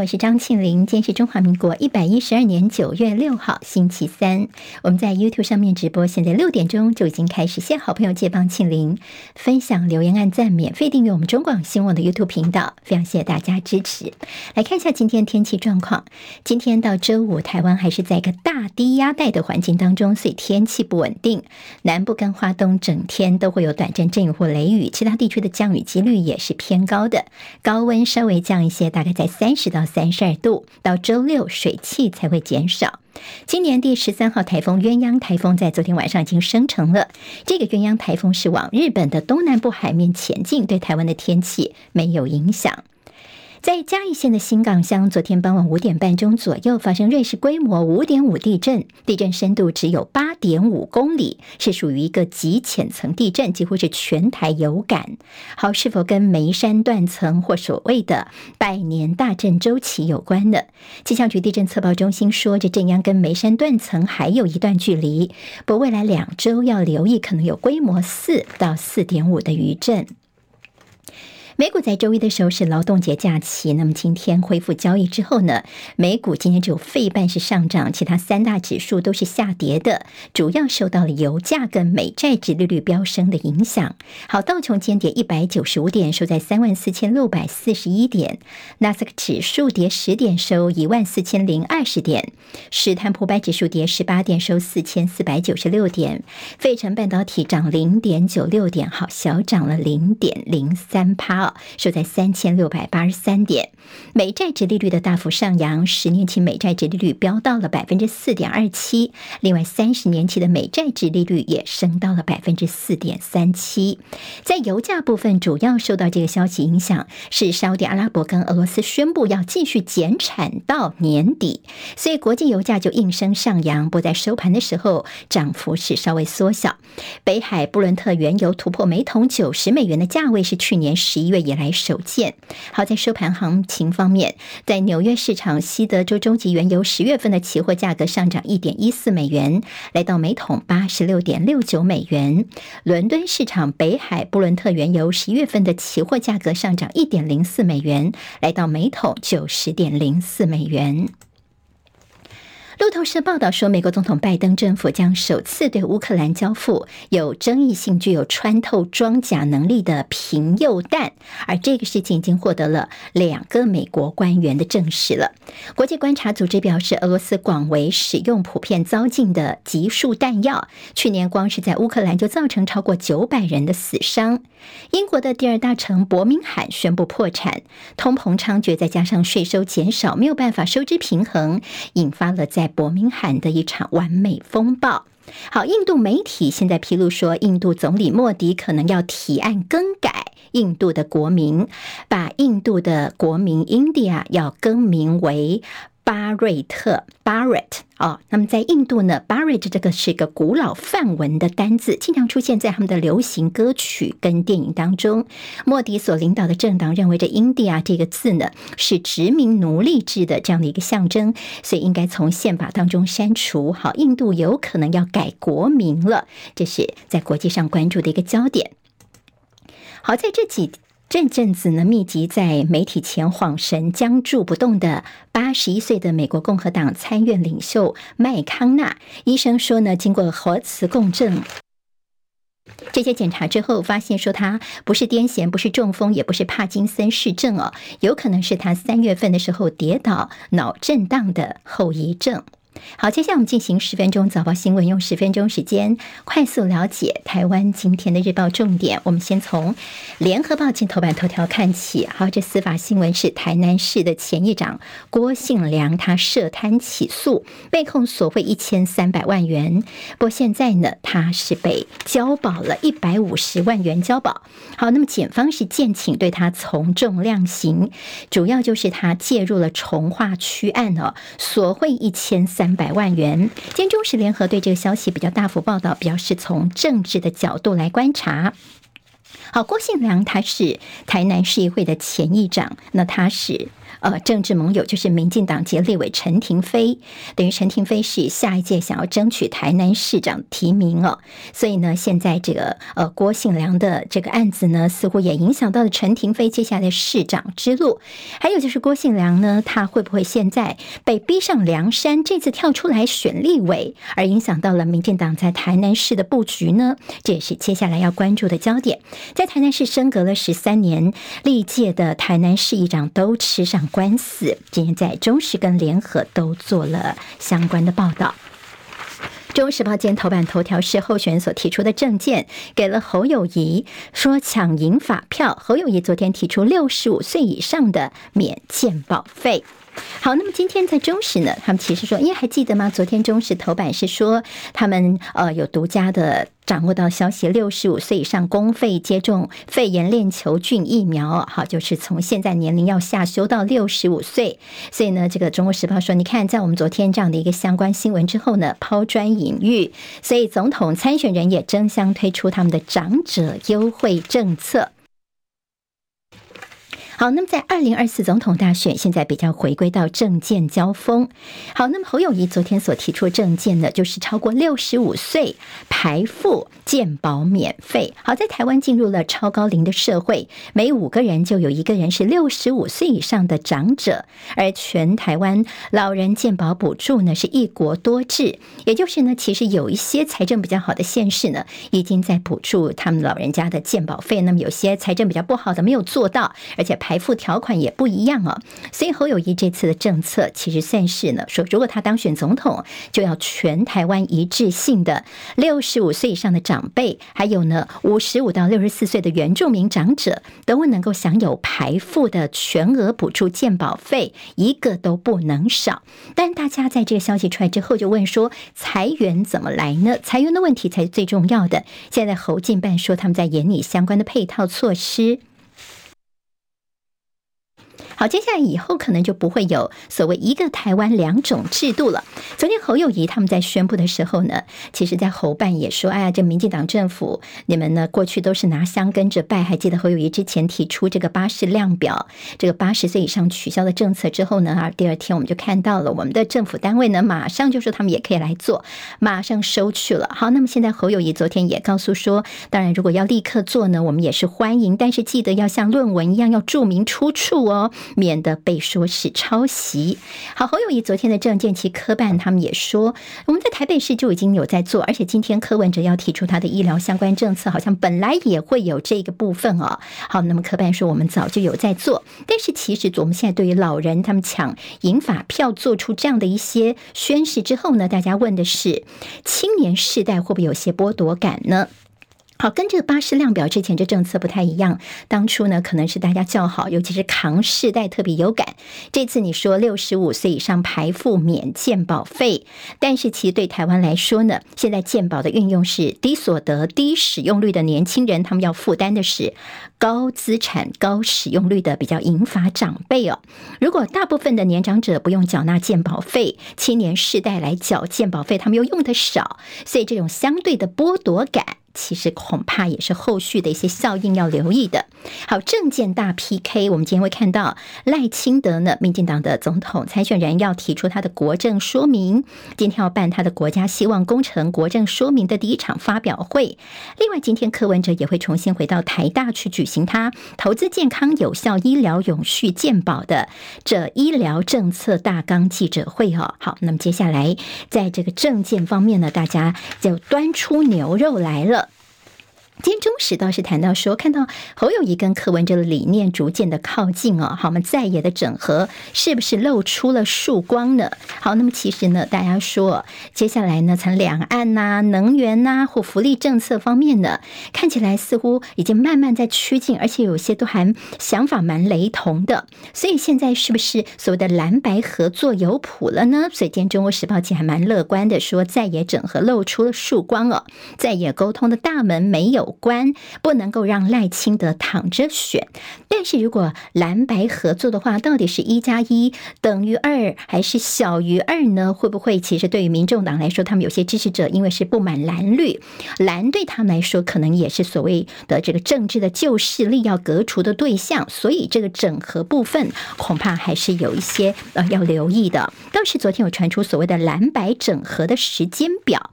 我是张庆玲。今天是中华民国一百一十二年九月六号，星期三。我们在 YouTube 上面直播，现在六点钟就已经开始。谢好朋友借帮庆玲分享、留言、按赞、免费订阅我们中广新闻的 YouTube 频道，非常谢谢大家支持。来看一下今天天气状况。今天到周五，台湾还是在一个大低压带的环境当中，所以天气不稳定。南部跟花东整天都会有短暂阵雨或雷雨，其他地区的降雨几率也是偏高的，高温稍微降一些，大概在三十到三十二度。到周六水汽才会减少。今年第十三号台风鸳鸯台风在昨天晚上已经生成了。这个鸳鸯台风是往日本的东南部海面前进，对台湾的天气没有影响。在嘉义县的新港乡，昨天傍晚五点半钟左右发生瑞士规模五点五地震，地震深度只有八点五公里，是属于一个极浅层地震，几乎是全台有感。好，是否跟眉山断层或所谓的百年大震周期有关呢？气象局地震测报中心说，这震央跟眉山断层还有一段距离，不过未来两周要留意，可能有规模四到四点五的余震。美股在周一的时候是劳动节假期，那么今天恢复交易之后呢，美股今天只有费半是上涨，其他三大指数都是下跌的，主要受到了油价跟美债殖利率飙升的影响。好，道琼间跌一百九十五点，收在三万四千六百四十一点；纳斯克指数跌十点，收一万四千零二十点；史坦普百指数跌十八点，收四千四百九十六点；费城半导体涨零点九六点，好，小涨了零点零三趴。收在三千六百八十三点，美债殖利率的大幅上扬，十年期美债殖利率飙到了百分之四点二七，另外三十年期的美债殖利率也升到了百分之四点三七。在油价部分，主要受到这个消息影响，是沙乌地阿拉伯跟俄罗斯宣布要继续减产到年底，所以国际油价就应声上扬。不在收盘的时候，涨幅是稍微缩小。北海布伦特原油突破每桶九十美元的价位，是去年十一月以来首见。好，在收盘行情方面，在纽约市场，西德州中级原油十月份的期货价格上涨一点一四美元，来到每桶八十六点六九美元。伦敦市场，北海布伦特原油十月份的期货价格上涨一点零四美元，来到每桶九十点零四美元。路透社报道说，美国总统拜登政府将首次对乌克兰交付有争议性、具有穿透装甲能力的贫铀弹，而这个事情已经获得了两个美国官员的证实了。国际观察组织表示，俄罗斯广为使用、普遍遭禁的集束弹药，去年光是在乌克兰就造成超过九百人的死伤。英国的第二大城伯明翰宣布破产，通膨猖獗，再加上税收减少，没有办法收支平衡，引发了在伯明翰的一场完美风暴。好，印度媒体现在披露说，印度总理莫迪可能要提案更改印度的国名，把印度的国民 India 要更名为。巴瑞特 （Barrett） 哦，那么在印度呢，Bharat 这个是一个古老梵文的单字，经常出现在他们的流行歌曲跟电影当中。莫迪所领导的政党认为，这 India 这个字呢是殖民奴隶制的这样的一个象征，所以应该从宪法当中删除。好，印度有可能要改国名了，这是在国际上关注的一个焦点。好，在这几。这阵子呢，密集在媒体前晃神、僵住不动的八十一岁的美国共和党参院领袖麦康纳医生说呢，经过核磁共振这些检查之后，发现说他不是癫痫，不是中风，也不是帕金森氏症哦，有可能是他三月份的时候跌倒脑震荡的后遗症。好，接下来我们进行十分钟早报新闻，用十分钟时间快速了解台湾今天的日报重点。我们先从联合报进头版头条看起。好，这司法新闻是台南市的前议长郭信良，他涉贪起诉，被控索贿一千三百万元。不过现在呢，他是被交保了一百五十万元交保。好，那么检方是建请对他从重量刑，主要就是他介入了重化区案哦，索贿一千三。百万元。今中时联合对这个消息比较大幅报道，表示从政治的角度来观察。好，郭信良他是台南市议会的前议长，那他是呃政治盟友，就是民进党籍立委陈亭妃，等于陈亭妃是下一届想要争取台南市长提名哦，所以呢，现在这个呃郭信良的这个案子呢，似乎也影响到了陈亭妃接下来市长之路。还有就是郭信良呢，他会不会现在被逼上梁山，这次跳出来选立委，而影响到了民进党在台南市的布局呢？这也是接下来要关注的焦点。在台南市升格了十三年，历届的台南市议长都吃上官司。今天在中时跟联合都做了相关的报道。中时报今天头版头条是候选人所提出的证件，给了侯友谊说抢银发票。侯友谊昨天提出六十五岁以上的免健保费。好，那么今天在中时呢，他们其实说，因为还记得吗？昨天中时头版是说他们呃有独家的掌握到消息，六十五岁以上公费接种肺炎链球菌疫苗，好，就是从现在年龄要下修到六十五岁。所以呢，这个中国时报说，你看在我们昨天这样的一个相关新闻之后呢，抛砖引玉，所以总统参选人也争相推出他们的长者优惠政策。好，那么在二零二四总统大选，现在比较回归到政见交锋。好，那么侯友谊昨天所提出政见呢，就是超过六十五岁排富健保免费。好，在台湾进入了超高龄的社会，每五个人就有一个人是六十五岁以上的长者，而全台湾老人健保补助呢是一国多制，也就是呢，其实有一些财政比较好的县市呢，已经在补助他们老人家的健保费，那么有些财政比较不好的没有做到，而且排。财富条款也不一样哦，所以侯友宜这次的政策其实算是呢，说如果他当选总统，就要全台湾一致性的六十五岁以上的长辈，还有呢五十五到六十四岁的原住民长者，都能够享有排富的全额补助健保费，一个都不能少。但大家在这个消息出来之后，就问说财源怎么来呢？财源的问题才是最重要的。现在侯进办说他们在研拟相关的配套措施。好，接下来以后可能就不会有所谓一个台湾两种制度了。昨天侯友谊他们在宣布的时候呢，其实，在侯办也说：“哎呀，这民进党政府，你们呢过去都是拿香跟着拜。”还记得侯友谊之前提出这个巴氏量表，这个八十岁以上取消的政策之后呢，啊，第二天我们就看到了我们的政府单位呢，马上就说他们也可以来做，马上收去了。好，那么现在侯友谊昨天也告诉说，当然如果要立刻做呢，我们也是欢迎，但是记得要像论文一样要注明出处哦。免得被说是抄袭。好，侯友谊昨天的政见，其科办他们也说，我们在台北市就已经有在做，而且今天柯文哲要提出他的医疗相关政策，好像本来也会有这个部分哦。好，那么科办说我们早就有在做，但是其实我们现在对于老人他们抢银发票做出这样的一些宣示之后呢，大家问的是青年世代会不会有些剥夺感呢？好，跟这个巴士量表之前这政策不太一样。当初呢，可能是大家叫好，尤其是扛世代特别有感。这次你说六十五岁以上排付免健保费，但是其实对台湾来说呢，现在健保的运用是低所得、低使用率的年轻人，他们要负担的是高资产、高使用率的比较银发长辈哦。如果大部分的年长者不用缴纳健保费，青年世代来缴健保费，他们又用的少，所以这种相对的剥夺感。其实恐怕也是后续的一些效应要留意的。好，政见大 PK，我们今天会看到赖清德呢，民进党的总统参选人要提出他的国政说明，今天要办他的国家希望工程国政说明的第一场发表会。另外，今天柯文哲也会重新回到台大去举行他投资健康有效医疗永续健保的这医疗政策大纲记者会哦。好，那么接下来在这个政见方面呢，大家就端出牛肉来了。今天中时倒是谈到说，看到侯友谊跟柯文哲的理念逐渐的靠近哦，好，我们在野的整合是不是露出了曙光呢？好，那么其实呢，大家说接下来呢，从两岸呐、能源呐、或福利政策方面呢，看起来似乎已经慢慢在趋近，而且有些都还想法蛮雷同的。所以现在是不是所谓的蓝白合作有谱了呢？所以今天中国时报其实还蛮乐观的，说在野整合露出了曙光哦，在野沟通的大门没有有关，不能够让赖清德躺着选。但是如果蓝白合作的话，到底是一加一等于二，还是小于二呢？会不会其实对于民众党来说，他们有些支持者因为是不满蓝绿，蓝对他们来说可能也是所谓的这个政治的旧势力要革除的对象，所以这个整合部分恐怕还是有一些呃要留意的。倒是昨天有传出所谓的蓝白整合的时间表。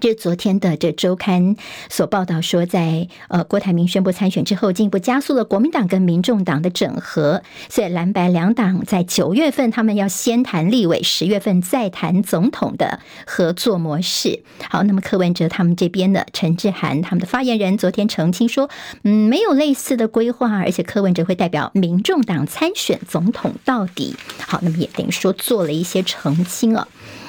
这是昨天的这周刊所报道说，在呃郭台铭宣布参选之后，进一步加速了国民党跟民众党的整合。所以蓝白两党在九月份，他们要先谈立委，十月份再谈总统的合作模式。好，那么柯文哲他们这边的陈志涵他们的发言人昨天澄清说，嗯，没有类似的规划，而且柯文哲会代表民众党参选总统到底。好，那么也等于说做了一些澄清了。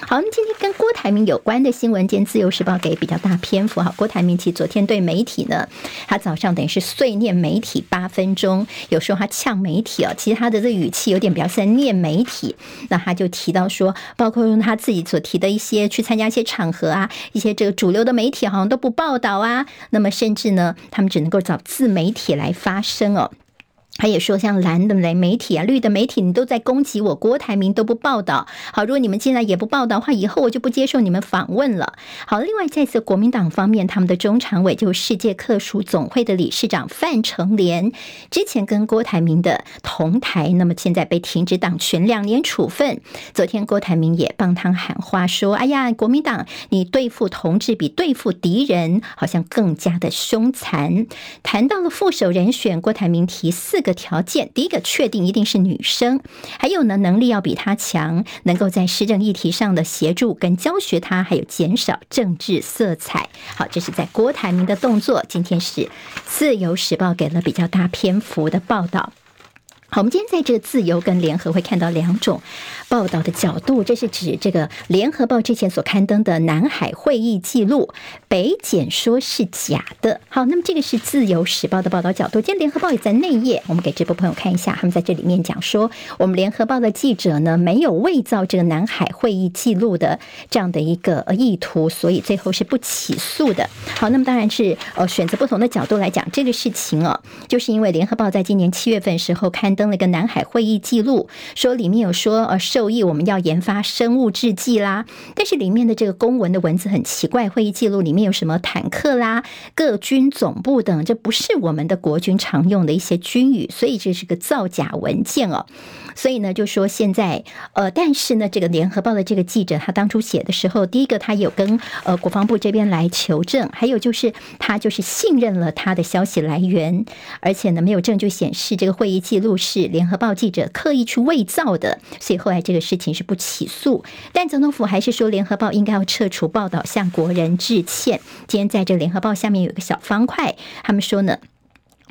好，那今天跟郭台铭有关的新闻，今天自由时报给比较大篇幅。哈，郭台铭其实昨天对媒体呢，他早上等于是碎念媒体八分钟，有时候他呛媒体哦，其实他的这语气有点表示在念媒体。那他就提到说，包括用他自己所提的一些去参加一些场合啊，一些这个主流的媒体好像都不报道啊，那么甚至呢，他们只能够找自媒体来发声哦。他也说，像蓝的媒体啊、绿的媒体，你都在攻击我，郭台铭都不报道。好，如果你们现在也不报道的话，以后我就不接受你们访问了。好，另外在次国民党方面，他们的中常委就是世界客属总会的理事长范成廉，之前跟郭台铭的同台，那么现在被停止党权两年处分。昨天郭台铭也帮他喊话说：“哎呀，国民党你对付同志比对付敌人好像更加的凶残。”谈到了副手人选，郭台铭提四个。的条件，第一个确定一定是女生，还有呢，能力要比她强，能够在施政议题上的协助跟教学她，还有减少政治色彩。好，这是在郭台铭的动作。今天是自由时报给了比较大篇幅的报道。好，我们今天在这个自由跟联合会看到两种报道的角度，这是指这个联合报之前所刊登的南海会议记录，北检说是假的。好，那么这个是自由时报的报道角度。今天联合报也在内页，我们给直播朋友看一下，他们在这里面讲说，我们联合报的记者呢没有伪造这个南海会议记录的这样的一个意图，所以最后是不起诉的。好，那么当然是呃选择不同的角度来讲这个事情哦，就是因为联合报在今年七月份时候刊。登了一个南海会议记录，说里面有说呃授意我们要研发生物制剂啦，但是里面的这个公文的文字很奇怪，会议记录里面有什么坦克啦、各军总部等，这不是我们的国军常用的一些军语，所以这是个造假文件哦。所以呢，就说现在呃，但是呢，这个联合报的这个记者他当初写的时候，第一个他有跟呃国防部这边来求证，还有就是他就是信任了他的消息来源，而且呢没有证据显示这个会议记录。是联合报记者刻意去伪造的，所以后来这个事情是不起诉。但总统府还是说，联合报应该要撤除报道，向国人致歉。今天在这联合报下面有一个小方块，他们说呢。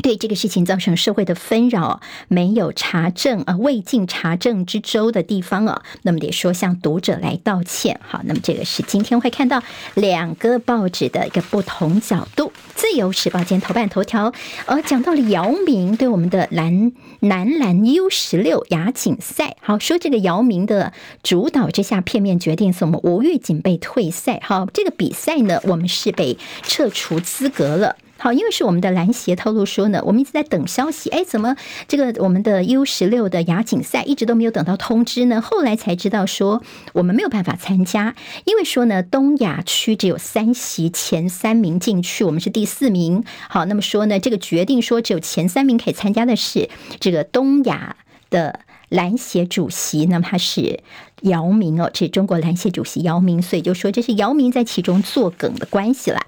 对这个事情造成社会的纷扰，没有查证啊，未尽查证之周的地方啊，那么得说向读者来道歉。好，那么这个是今天会看到两个报纸的一个不同角度。自由时报今天头版头条，呃，讲到了姚明对我们的篮男篮 U 十六亚锦赛，好说这个姚明的主导之下，片面决定是我们吴玉锦被退赛。好，这个比赛呢，我们是被撤除资格了。好，因为是我们的篮协透露说呢，我们一直在等消息。哎，怎么这个我们的 U 十六的亚锦赛一直都没有等到通知呢？后来才知道说我们没有办法参加，因为说呢东亚区只有三席前三名进去，我们是第四名。好，那么说呢这个决定说只有前三名可以参加的是这个东亚的篮协主席，那么他是姚明哦，这是中国篮协主席姚明，所以就说这是姚明在其中作梗的关系啦。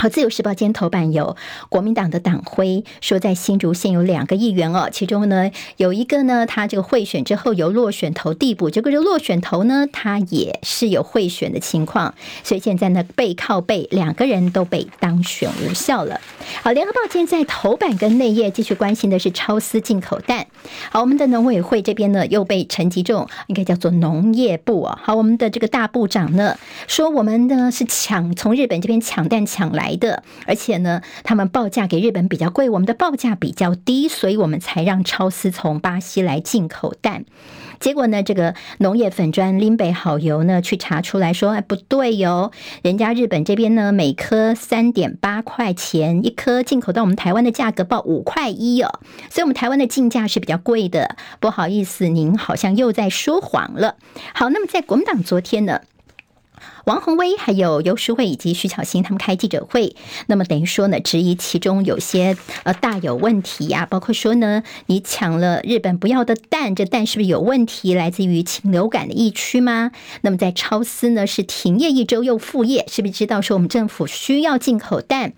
好，自由时报今天头版有国民党的党徽，说在新竹县有两个议员哦，其中呢有一个呢，他这个贿选之后由落选投递补，结果这落选头呢，他也是有贿选的情况，所以现在呢背靠背两个人都被当选无效了。好，联合报今天在头版跟内页继续关心的是超丝进口蛋。好，我们的农委会这边呢又被陈吉仲应该叫做农业部哦，好，我们的这个大部长呢说我们呢是抢从日本这边抢蛋抢来。来的，而且呢，他们报价给日本比较贵，我们的报价比较低，所以我们才让超丝从巴西来进口蛋。结果呢，这个农业粉专林北好油呢，去查出来说，哎，不对哟，人家日本这边呢，每颗三点八块钱一颗，进口到我们台湾的价格报五块一哦，所以我们台湾的进价是比较贵的。不好意思，您好像又在说谎了。好，那么在国民党昨天呢，王鸿薇、还有游淑慧以及徐巧芯他们开记者会，那么等于说呢，质疑其中有些呃大有问题呀、啊，包括说呢，你抢了日本不要的蛋，这蛋是不是有问题？来自于禽流感的疫区吗？那么在超丝呢是停业一周又复业，是不是知道说我们政府需要进口蛋？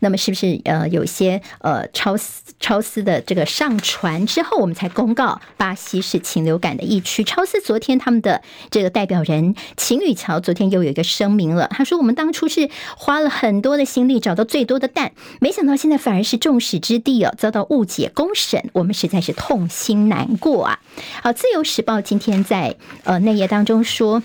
那么是不是呃有些呃超丝超丝的这个上传之后，我们才公告巴西是禽流感的疫区？超丝昨天他们的这个代表人秦宇桥昨天又有。一个声明了，他说：“我们当初是花了很多的心力找到最多的蛋，没想到现在反而是众矢之的哦，遭到误解公审，我们实在是痛心难过啊！”好，《自由时报》今天在呃内页当中说。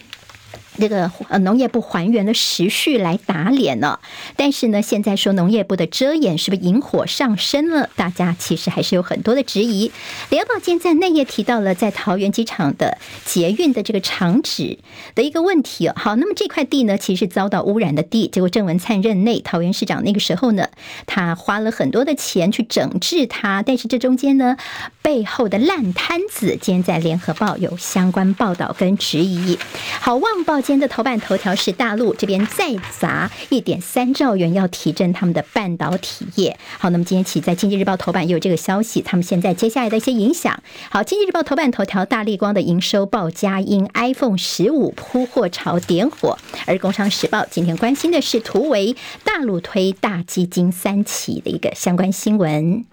这个呃农业部还原的时序来打脸呢，但是呢，现在说农业部的遮掩是不是引火上身了？大家其实还是有很多的质疑。联合报今天在内页提到了在桃园机场的捷运的这个厂址的一个问题哦。好，那么这块地呢，其实遭到污染的地，结果郑文灿任内桃园市长那个时候呢，他花了很多的钱去整治它，但是这中间呢，背后的烂摊子，今天在联合报有相关报道跟质疑。好，旺报。今天的头版头条是大陆这边再砸一点三兆元，要提振他们的半导体业。好，那么今天起在经济日报头版也有这个消息，他们现在接下来的一些影响。好，经济日报头版头条，大立光的营收报佳音，iPhone 十五铺货潮点火。而工商时报今天关心的是图为大陆推大基金三起的一个相关新闻。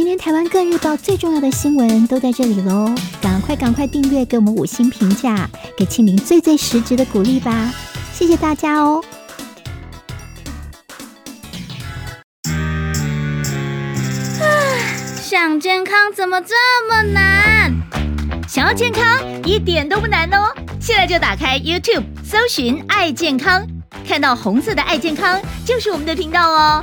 今天台湾各日报最重要的新闻都在这里喽，赶快赶快订阅，给我们五星评价，给庆玲最最实质的鼓励吧，谢谢大家哦。啊，想健康怎么这么难？想要健康一点都不难哦，现在就打开 YouTube，搜寻“爱健康”，看到红色的“爱健康”就是我们的频道哦。